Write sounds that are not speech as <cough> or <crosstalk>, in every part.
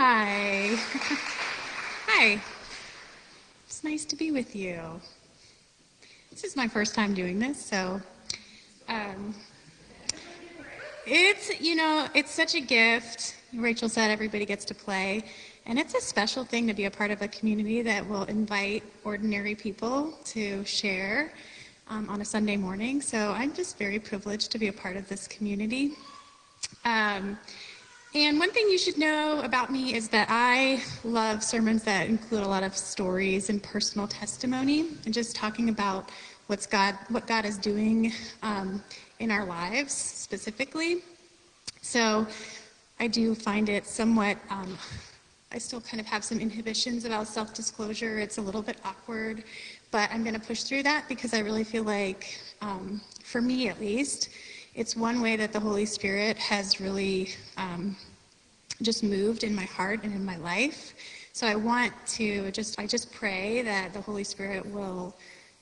Hi. <laughs> Hi. It's nice to be with you. This is my first time doing this, so um, it's, you know, it's such a gift. Rachel said everybody gets to play. And it's a special thing to be a part of a community that will invite ordinary people to share um, on a Sunday morning. So I'm just very privileged to be a part of this community. Um, and one thing you should know about me is that I love sermons that include a lot of stories and personal testimony, and just talking about what's God, what God is doing um, in our lives specifically. So I do find it somewhat. Um, I still kind of have some inhibitions about self-disclosure. It's a little bit awkward, but I'm going to push through that because I really feel like, um, for me at least, it's one way that the Holy Spirit has really um, just moved in my heart and in my life. So I want to just, I just pray that the Holy Spirit will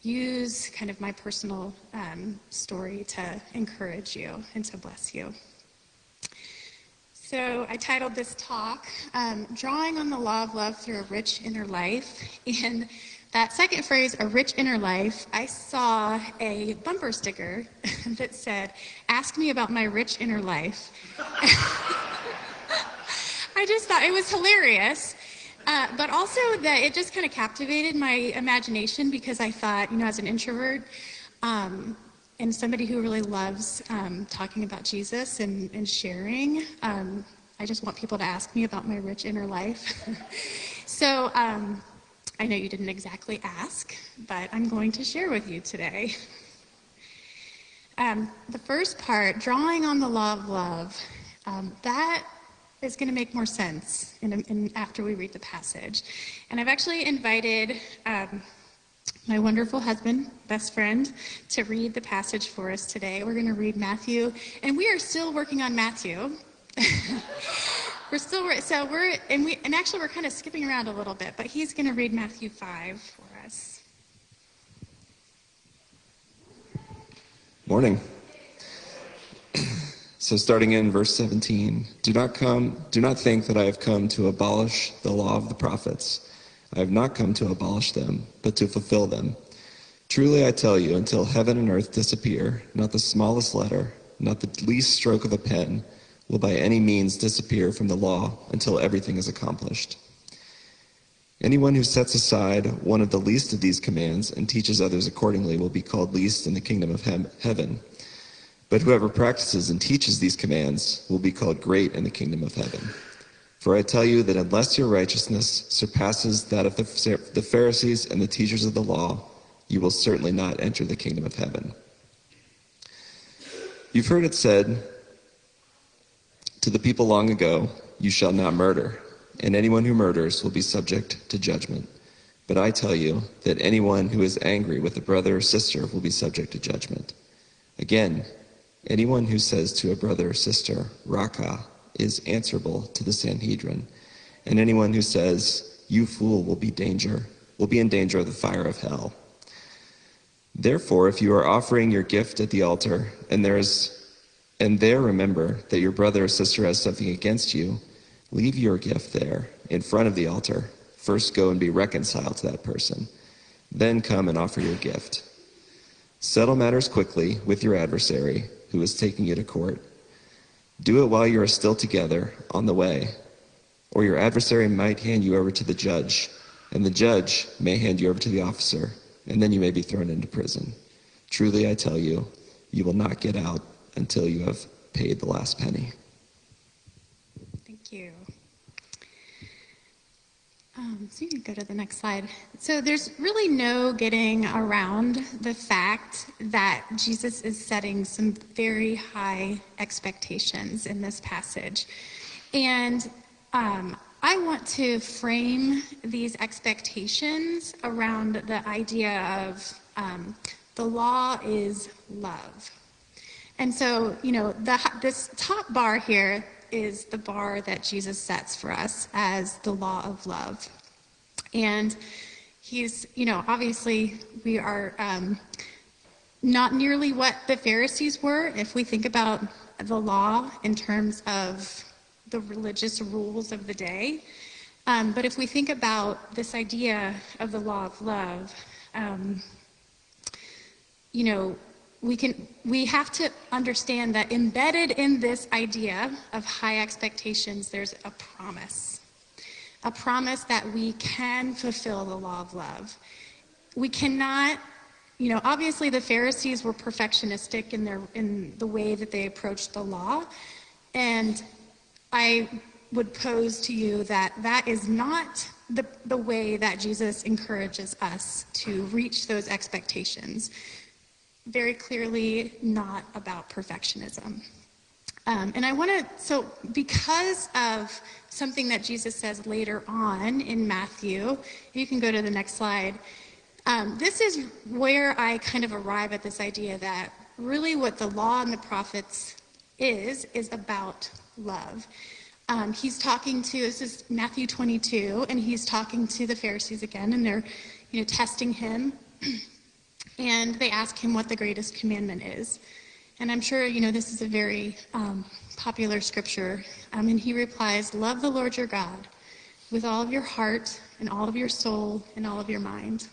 use kind of my personal um, story to encourage you and to bless you. So I titled this talk, um, Drawing on the Law of Love Through a Rich Inner Life. <laughs> And that second phrase, a rich inner life, I saw a bumper sticker <laughs> that said, Ask me about my rich inner life. <laughs> I just thought it was hilarious. Uh, but also that it just kind of captivated my imagination because I thought, you know, as an introvert um, and somebody who really loves um, talking about Jesus and, and sharing, um, I just want people to ask me about my rich inner life. <laughs> so um, I know you didn't exactly ask, but I'm going to share with you today. Um, the first part, drawing on the law of love, um, that is going to make more sense in, in, after we read the passage. And I've actually invited um, my wonderful husband, best friend, to read the passage for us today. We're going to read Matthew, and we are still working on Matthew. <laughs> we're still so we're and we and actually we're kind of skipping around a little bit, but he's going to read Matthew five for us. Morning. So starting in verse 17, do not come do not think that I have come to abolish the law of the prophets. I have not come to abolish them, but to fulfill them. Truly I tell you, until heaven and earth disappear, not the smallest letter, not the least stroke of a pen will by any means disappear from the law until everything is accomplished. Anyone who sets aside one of the least of these commands and teaches others accordingly will be called least in the kingdom of he- heaven. But whoever practices and teaches these commands will be called great in the kingdom of heaven. For I tell you that unless your righteousness surpasses that of the Pharisees and the teachers of the law, you will certainly not enter the kingdom of heaven. You've heard it said to the people long ago, You shall not murder, and anyone who murders will be subject to judgment. But I tell you that anyone who is angry with a brother or sister will be subject to judgment. Again, anyone who says to a brother or sister, Raca, is answerable to the Sanhedrin, and anyone who says, You fool, will be danger, will be in danger of the fire of hell. Therefore, if you are offering your gift at the altar, and there is and there remember that your brother or sister has something against you, leave your gift there in front of the altar. First go and be reconciled to that person. Then come and offer your gift. Settle matters quickly with your adversary who is taking you to court. Do it while you are still together on the way, or your adversary might hand you over to the judge, and the judge may hand you over to the officer, and then you may be thrown into prison. Truly, I tell you, you will not get out until you have paid the last penny. Thank you. Um, so you can go to the next slide. So there's really no getting around the fact that Jesus is setting some very high expectations in this passage. And um, I want to frame these expectations around the idea of um, the law is love. And so, you know, the, this top bar here is the bar that Jesus sets for us as the law of love. And he's, you know, obviously we are um, not nearly what the Pharisees were if we think about the law in terms of the religious rules of the day. Um, but if we think about this idea of the law of love, um, you know, we can we have to understand that embedded in this idea of high expectations, there's a promise, a promise that we can fulfill the law of love. We cannot you know, obviously the Pharisees were perfectionistic in their in the way that they approached the law, and I would pose to you that that is not the, the way that Jesus encourages us to reach those expectations. Very clearly, not about perfectionism. Um, and I want to, so because of something that Jesus says later on in Matthew, you can go to the next slide. Um, this is where I kind of arrive at this idea that really what the law and the prophets is, is about love. Um, he's talking to, this is Matthew 22, and he's talking to the Pharisees again, and they're, you know, testing him. <clears throat> and they ask him what the greatest commandment is. And I'm sure, you know, this is a very um, popular scripture. Um, and he replies, Love the Lord your God with all of your heart, and all of your soul, and all of your mind.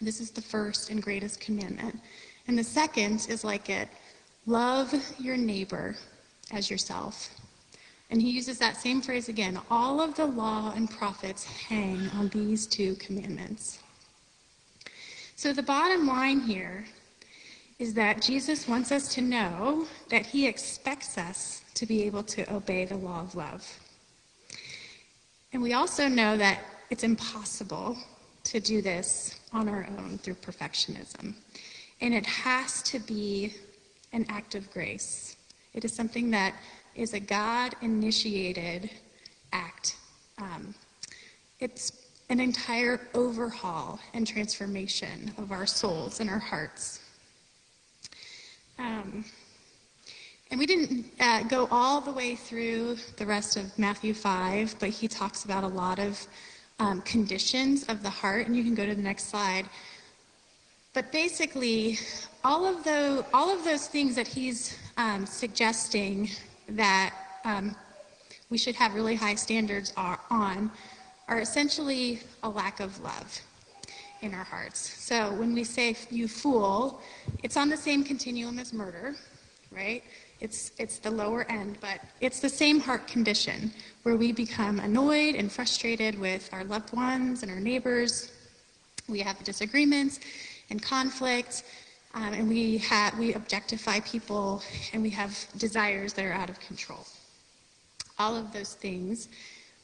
This is the first and greatest commandment. And the second is like it love your neighbor as yourself. And he uses that same phrase again. All of the law and prophets hang on these two commandments. So the bottom line here is that Jesus wants us to know that he expects us to be able to obey the law of love. And we also know that it's impossible to do this on our own through perfectionism. And it has to be an act of grace. It is something that is a God initiated act. Um, it's an entire overhaul and transformation of our souls and our hearts. Um, and we didn't uh, go all the way through the rest of Matthew 5, but he talks about a lot of um, conditions of the heart, and you can go to the next slide. But basically, all of the all of those things that he's um, suggesting that um, we should have really high standards are, on are essentially a lack of love in our hearts. So when we say you fool, it's on the same continuum as murder, right? It's, it's the lower end, but it's the same heart condition where we become annoyed and frustrated with our loved ones and our neighbors. We have disagreements and conflict, um, and we, have, we objectify people, and we have desires that are out of control. All of those things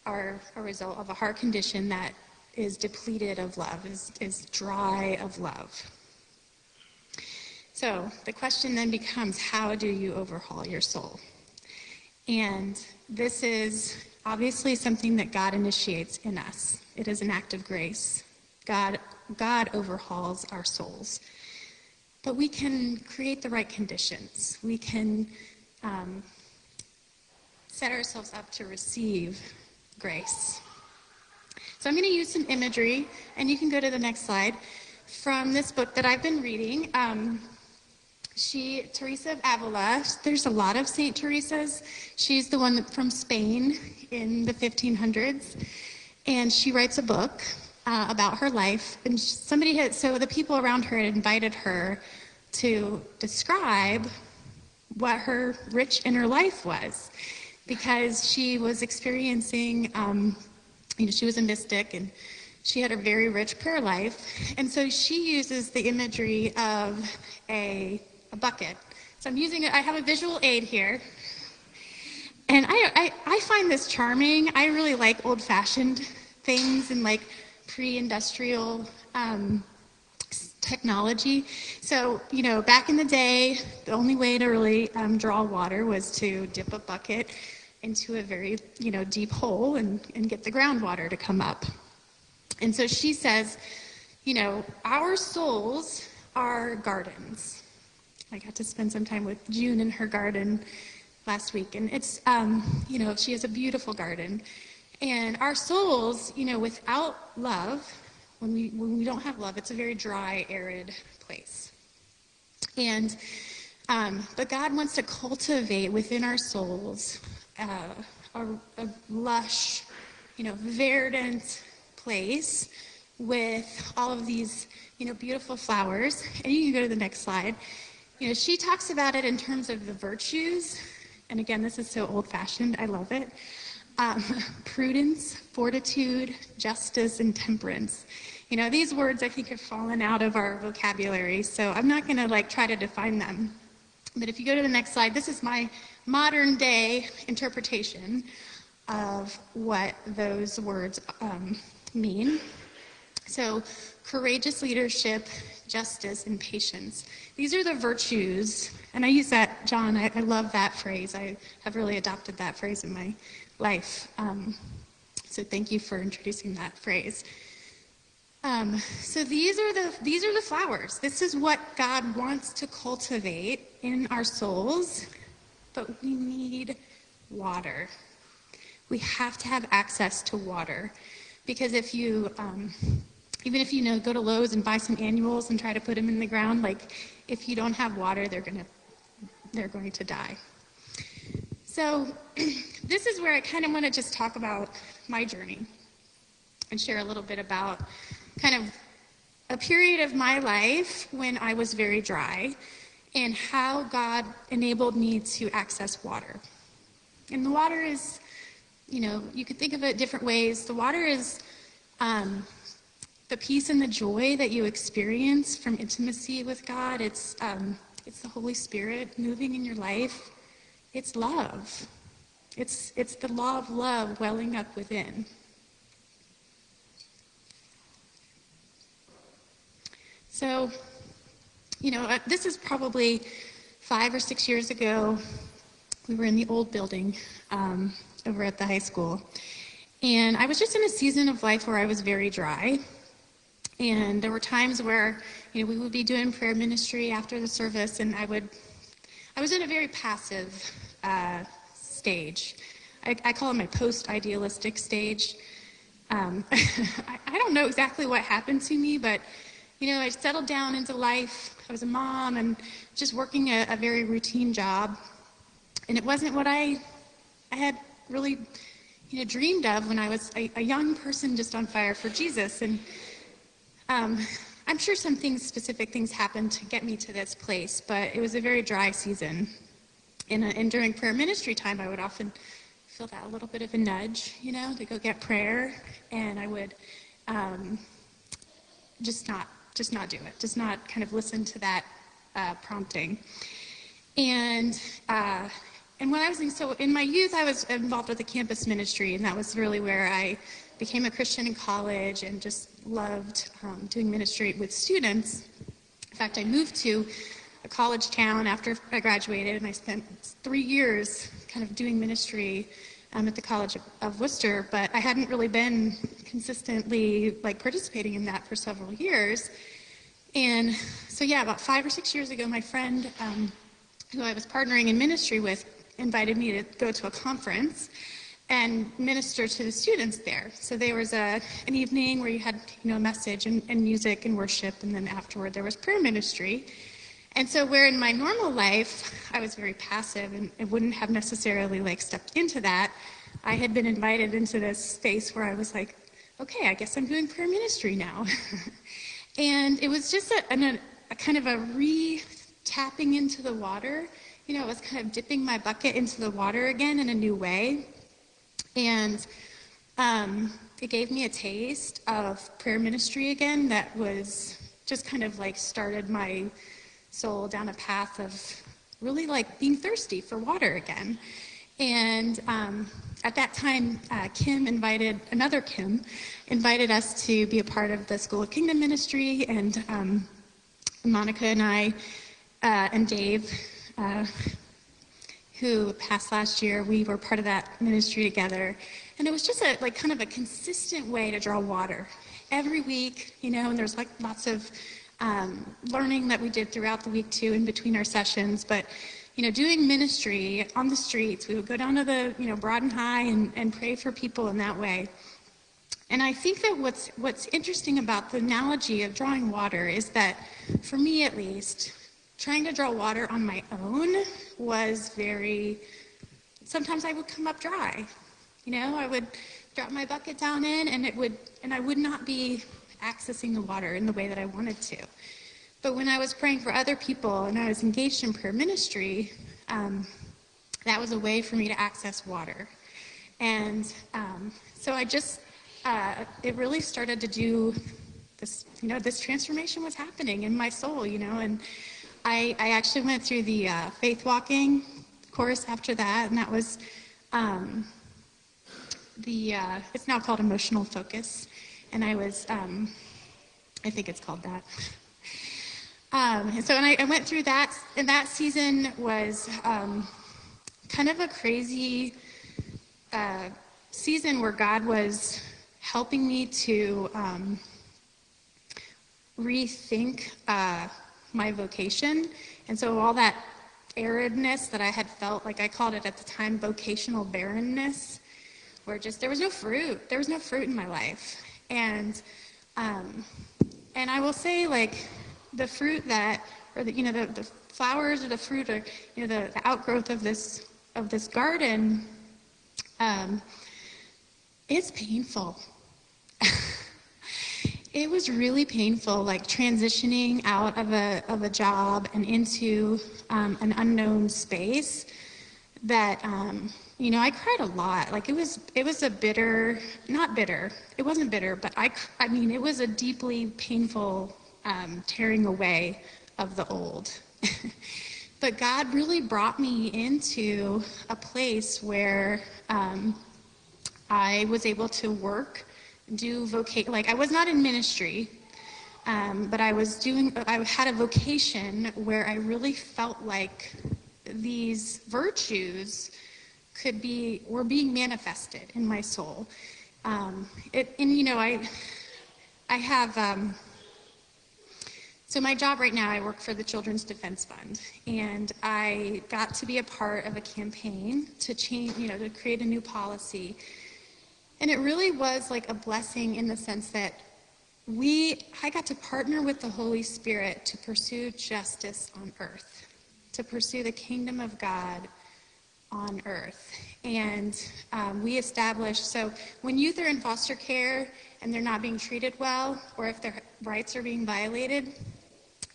are a result of a heart condition that is depleted of love, is, is dry of love. So the question then becomes how do you overhaul your soul? And this is obviously something that God initiates in us. It is an act of grace. God, God overhauls our souls. But we can create the right conditions. We can um, set ourselves up to receive grace. So I'm going to use some imagery, and you can go to the next slide, from this book that I've been reading. Um, she, Teresa of Avila, there's a lot of St. Teresa's. She's the one from Spain in the 1500s. And she writes a book uh, about her life. And somebody had, so the people around her had invited her to describe what her rich inner life was because she was experiencing, um, you know, she was a mystic and she had a very rich prayer life. And so she uses the imagery of a a bucket. So I'm using it, I have a visual aid here. And I, I, I find this charming. I really like old fashioned things and like pre industrial um, technology. So, you know, back in the day, the only way to really um, draw water was to dip a bucket into a very, you know, deep hole and, and get the groundwater to come up. And so she says, you know, our souls are gardens. I got to spend some time with June in her garden last week, and it's, um, you know, she has a beautiful garden. And our souls, you know, without love, when we, when we don't have love, it's a very dry, arid place. And, um, but God wants to cultivate within our souls uh, a, a lush, you know, verdant place with all of these, you know, beautiful flowers. And you can go to the next slide. You know, she talks about it in terms of the virtues. And again, this is so old fashioned. I love it. Um, <laughs> prudence, fortitude, justice, and temperance. You know, these words I think have fallen out of our vocabulary, so I'm not going to like try to define them. But if you go to the next slide, this is my modern day interpretation of what those words um, mean. So, courageous leadership, justice, and patience. These are the virtues, and I use that, John, I, I love that phrase. I have really adopted that phrase in my life. Um, so, thank you for introducing that phrase. Um, so these are the these are the flowers. This is what God wants to cultivate in our souls, but we need water. We have to have access to water, because if you um, even if you know go to Lowe's and buy some annuals and try to put them in the ground, like if you don't have water, they're gonna they're going to die. So <clears throat> this is where I kind of want to just talk about my journey and share a little bit about kind of a period of my life when I was very dry and how God enabled me to access water. And the water is, you know, you could think of it different ways. The water is um, the peace and the joy that you experience from intimacy with God. It's um, it's the Holy Spirit moving in your life. It's love. It's it's the law of love welling up within. So, you know, uh, this is probably five or six years ago. We were in the old building um, over at the high school. And I was just in a season of life where I was very dry. And there were times where, you know, we would be doing prayer ministry after the service, and I would, I was in a very passive uh, stage. I, I, call it my post idealistic stage. Um, <laughs> I, I don't know exactly what happened to me, but you know, I settled down into life. I was a mom and just working a, a very routine job. And it wasn't what I, I had really, you know, dreamed of when I was a, a young person just on fire for Jesus. And um, I'm sure some things, specific things happened to get me to this place, but it was a very dry season. And, uh, and during prayer ministry time, I would often feel that a little bit of a nudge, you know, to go get prayer. And I would um, just not just not do it. Just not kind of listen to that uh, prompting. And uh, and when I was in, so in my youth, I was involved with the campus ministry, and that was really where I became a Christian in college and just loved um, doing ministry with students. In fact, I moved to a college town after I graduated, and I spent three years kind of doing ministry um, at the College of, of, Wooster, but I hadn't really been consistently like participating in that for several years. And so, yeah, about five or six years ago, my friend um, who I was partnering in ministry with invited me to go to a conference and minister to the students there. So there was a, an evening where you had you know a message and, and music and worship, and then afterward there was prayer ministry. And so where in my normal life I was very passive and, wouldn't have necessarily like stepped into that, I had been invited into this space where I was like, okay, I guess I'm doing prayer ministry now. <laughs> and it was just a, a, kind of a re tapping into the water. You know, it was kind of dipping my bucket into the water again in a new way. And um, it gave me a taste of prayer ministry again that was just kind of like started my soul down a path of really like being thirsty for water again. And um, at that time, uh, Kim invited, another Kim, invited us to be a part of the School of Kingdom Ministry. And um, Monica and I, uh, and Dave, uh, who passed last year, we were part of that ministry together. And it was just a, like kind of a consistent way to draw water. Every week, you know, and there's like lots of um, learning that we did throughout the week too in between our sessions. But you know, doing ministry on the streets, we would go down to the you know Broad and High and, and pray for people in that way. And I think that what's what's interesting about the analogy of drawing water is that, for me at least, trying to draw water on my own was very. Sometimes I would come up dry. You know, I would drop my bucket down in and it would, and I would not be accessing the water in the way that I wanted to. But when I was praying for other people and I was engaged in prayer ministry, um, that was a way for me to access water. And um, so I just, uh, it really started to do this, you know, this transformation was happening in my soul, you know, and I, I actually went through the uh, faith walking course after that, and that was um, the, uh, it's now called emotional focus, and I was, um, I think it's called that. Um, and so and I, I, went through that, and that season was um, kind of a crazy uh, season where God was helping me to um, rethink uh, my vocation. And so all that aridness that I had felt, like I called it at the time, vocational barrenness, where just there was no fruit. There was no fruit in my life. And um, and I will say, like, the fruit that, or the, you know, the, the flowers or the fruit or, you know, the, the outgrowth of this of this garden, um, it's painful. <laughs> it was really painful, like transitioning out of a of a job and into um, an unknown space. That um, you know, I cried a lot. Like it was it was a bitter, not bitter. It wasn't bitter, but I I mean, it was a deeply painful um, tearing away of the old. <laughs> But God really brought me into a place where um, I was able to work, do vocation. Like I was not in ministry, um, but I was doing. I had a vocation where I really felt like these virtues could be were being manifested in my soul. Um, it, and you know, I I have. Um, so my job right now, I work for the Children's Defense Fund, and I got to be a part of a campaign to change, you know, to create a new policy. And it really was like a blessing in the sense that we, I got to partner with the Holy Spirit to pursue justice on earth, to pursue the kingdom of God on earth. And um, we established, so when youth are in foster care and they're not being treated well, or if their rights are being violated,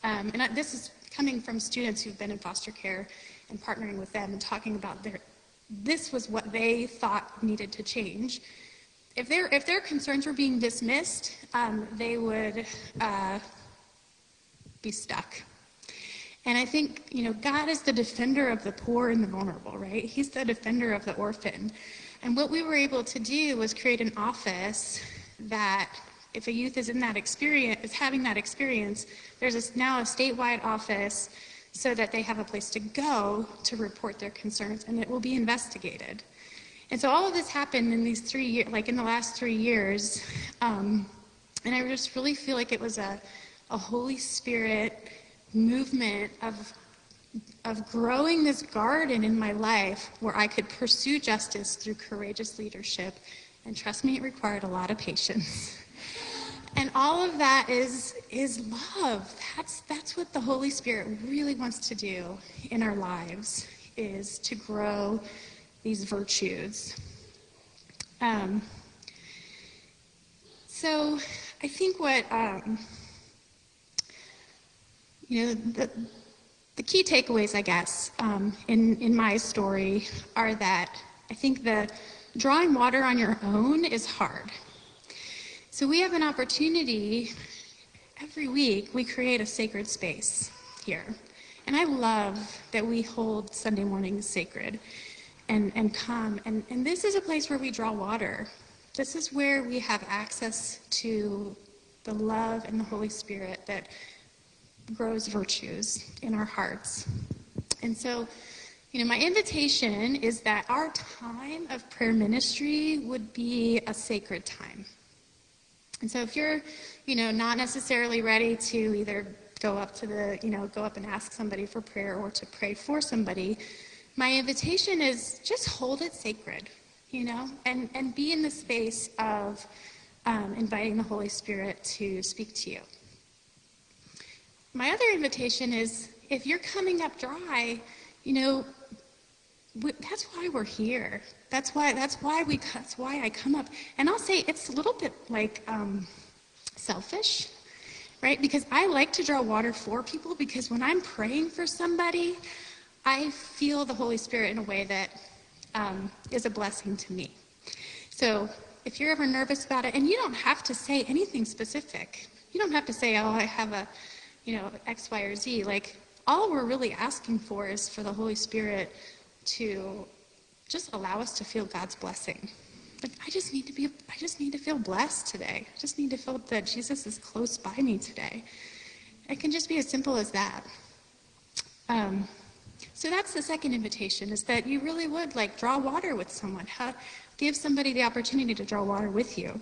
um, and this is coming from students who've been in foster care and partnering with them and talking about their, this was what they thought needed to change. If, their if their concerns were being dismissed, um, they would uh, be stuck. And I think, you know, God is the defender of the poor and the vulnerable, right? He's the defender of the orphan. And what we were able to do was create an office that if a youth is in that experience, is having that experience, there's a, now a statewide office so that they have a place to go to report their concerns and it will be investigated. And so all of this happened in these three years, like in the last three years. Um, and I just really feel like it was a, a Holy Spirit movement of, of growing this garden in my life where I could pursue justice through courageous leadership. And trust me, it required a lot of patience. <laughs> And all of that is is love. That's that's what the Holy Spirit really wants to do in our lives is to grow these virtues. Um, so I think what um, you know the the key takeaways, I guess, um, in in my story are that I think the drawing water on your own is hard. So we have an opportunity every week, we create a sacred space here. And I love that we hold Sunday mornings sacred and, and come. And, and this is a place where we draw water. This is where we have access to the love and the Holy Spirit that grows virtues in our hearts. And so, you know, my invitation is that our time of prayer ministry would be a sacred time. And so if you're, you know, not necessarily ready to either go up to the, you know, go up and ask somebody for prayer or to pray for somebody, my invitation is just hold it sacred, you know, and, and be in the space of um, inviting the Holy Spirit to speak to you. My other invitation is if you're coming up dry, you know, we, that's why we're here. That's why that's why we that's why I come up. And I'll say it's a little bit like um, selfish, right? Because I like to draw water for people because when I'm praying for somebody, I feel the Holy Spirit in a way that um, is a blessing to me. So if you're ever nervous about it, and you don't have to say anything specific, you don't have to say, "Oh, I have a, you know, X, Y, or Z." Like all we're really asking for is for the Holy Spirit to just allow us to feel God's blessing. Like I just need to be I just need to feel blessed today. I just need to feel that Jesus is close by me today. It can just be as simple as that. Um, so that's the second invitation is that you really would like draw water with someone. give somebody the opportunity to draw water with you.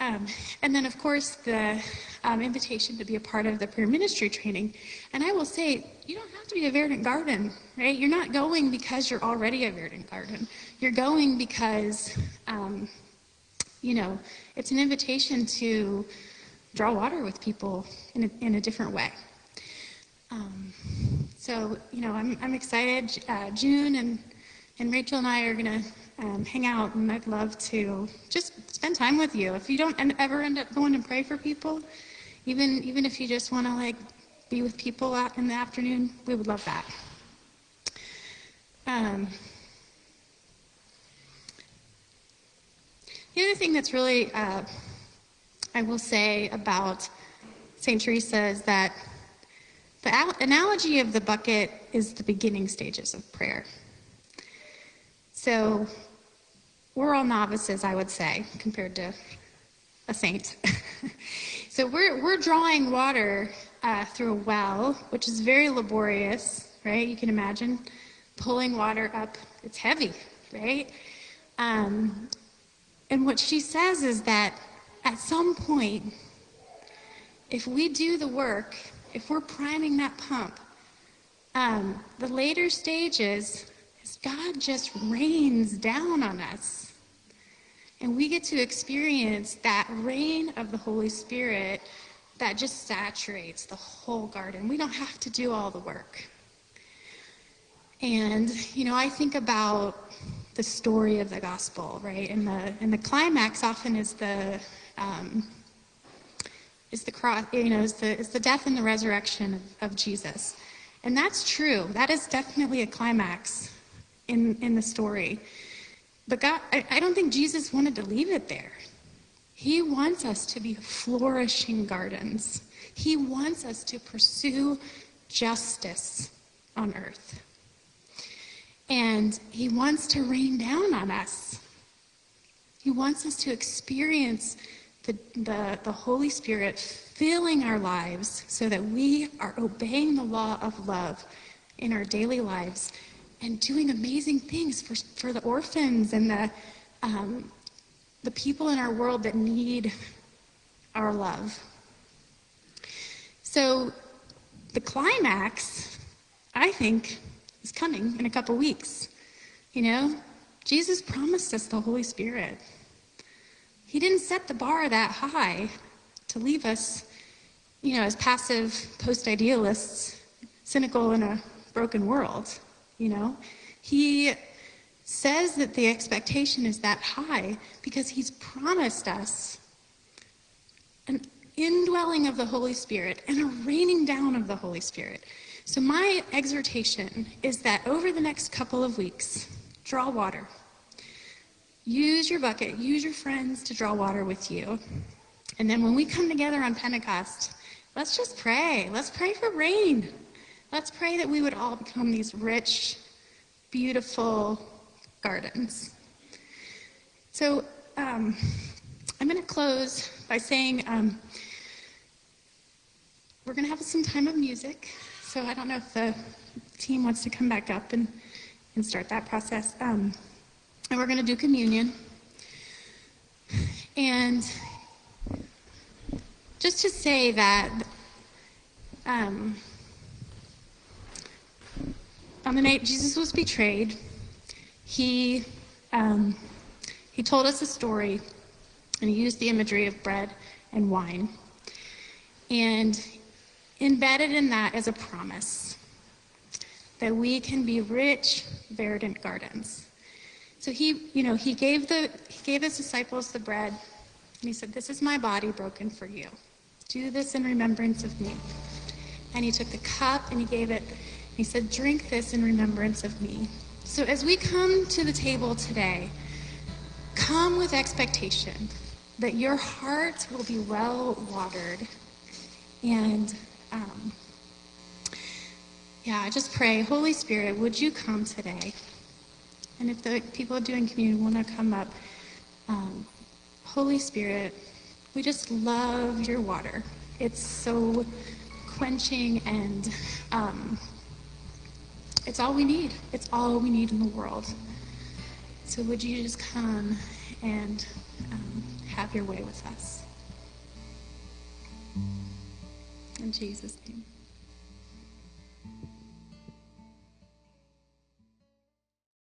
Um, and then, of course, the um, invitation to be a part of the prayer ministry training. And I will say, you don't have to be a Verdant Garden, right? You're not going because you're already a Verdant Garden. You're going because, um, you know, it's an invitation to draw water with people in a, in a different way. Um, so, you know, I'm, I'm excited. Uh, June and, and Rachel and I are going to um, hang out, and I'd love to just spend time with you. If you don't ever end up going to pray for people, even even if you just want to like be with people out in the afternoon, we would love that. Um, the other thing that's really, uh, I will say about St. Teresa is that the analogy of the bucket is the beginning stages of prayer. So we're all novices, I would say, compared to a saint. <laughs> so we're, we're drawing water uh, through a well, which is very laborious, right? You can imagine pulling water up. It's heavy, right? Um, and what she says is that at some point, if we do the work, if we're priming that pump, um, the later stages is God just rains down on us. And we get to experience that rain of the Holy Spirit that just saturates the whole garden. We don't have to do all the work. And, you know, I think about the story of the gospel, right? And the and the climax often is the um, is the cross, you know, is the is the death and the resurrection of, of Jesus. And that's true. That is definitely a climax in, in the story. But God, I, I don't think Jesus wanted to leave it there. He wants us to be flourishing gardens. He wants us to pursue justice on earth. And He wants to rain down on us. He wants us to experience the, the, the Holy Spirit filling our lives so that we are obeying the law of love in our daily lives and doing amazing things for, for the orphans and the, um, the people in our world that need our love. So the climax, I think, is coming in a couple weeks. You know, Jesus promised us the Holy Spirit. He didn't set the bar that high to leave us, you know, as passive post idealists, cynical in a broken world. You know, he says that the expectation is that high because he's promised us an indwelling of the Holy Spirit and a raining down of the Holy Spirit. So, my exhortation is that over the next couple of weeks, draw water. Use your bucket, use your friends to draw water with you. And then when we come together on Pentecost, let's just pray. Let's pray for rain. Let's pray that we would all become these rich, beautiful gardens. So um, I'm going to close by saying um, we're going to have some time of music. So I don't know if the team wants to come back up and, and start that process. Um, and we're going to do communion. And just to say that um, on the night Jesus was betrayed, he, um, he told us a story, and he used the imagery of bread and wine. And embedded in that is a promise that we can be rich, verdant gardens. So he, you know, he gave the he gave his disciples the bread, and he said, "This is my body broken for you. Do this in remembrance of me." And he took the cup and he gave it. He said, "Drink this in remembrance of me." So as we come to the table today, come with expectation that your heart will be well watered, and um, yeah, I just pray, Holy Spirit, would you come today? And if the people doing communion want to come up, um, Holy Spirit, we just love your water. It's so quenching and um, it's all we need. It's all we need in the world. So would you just come and um, have your way with us? In Jesus' name.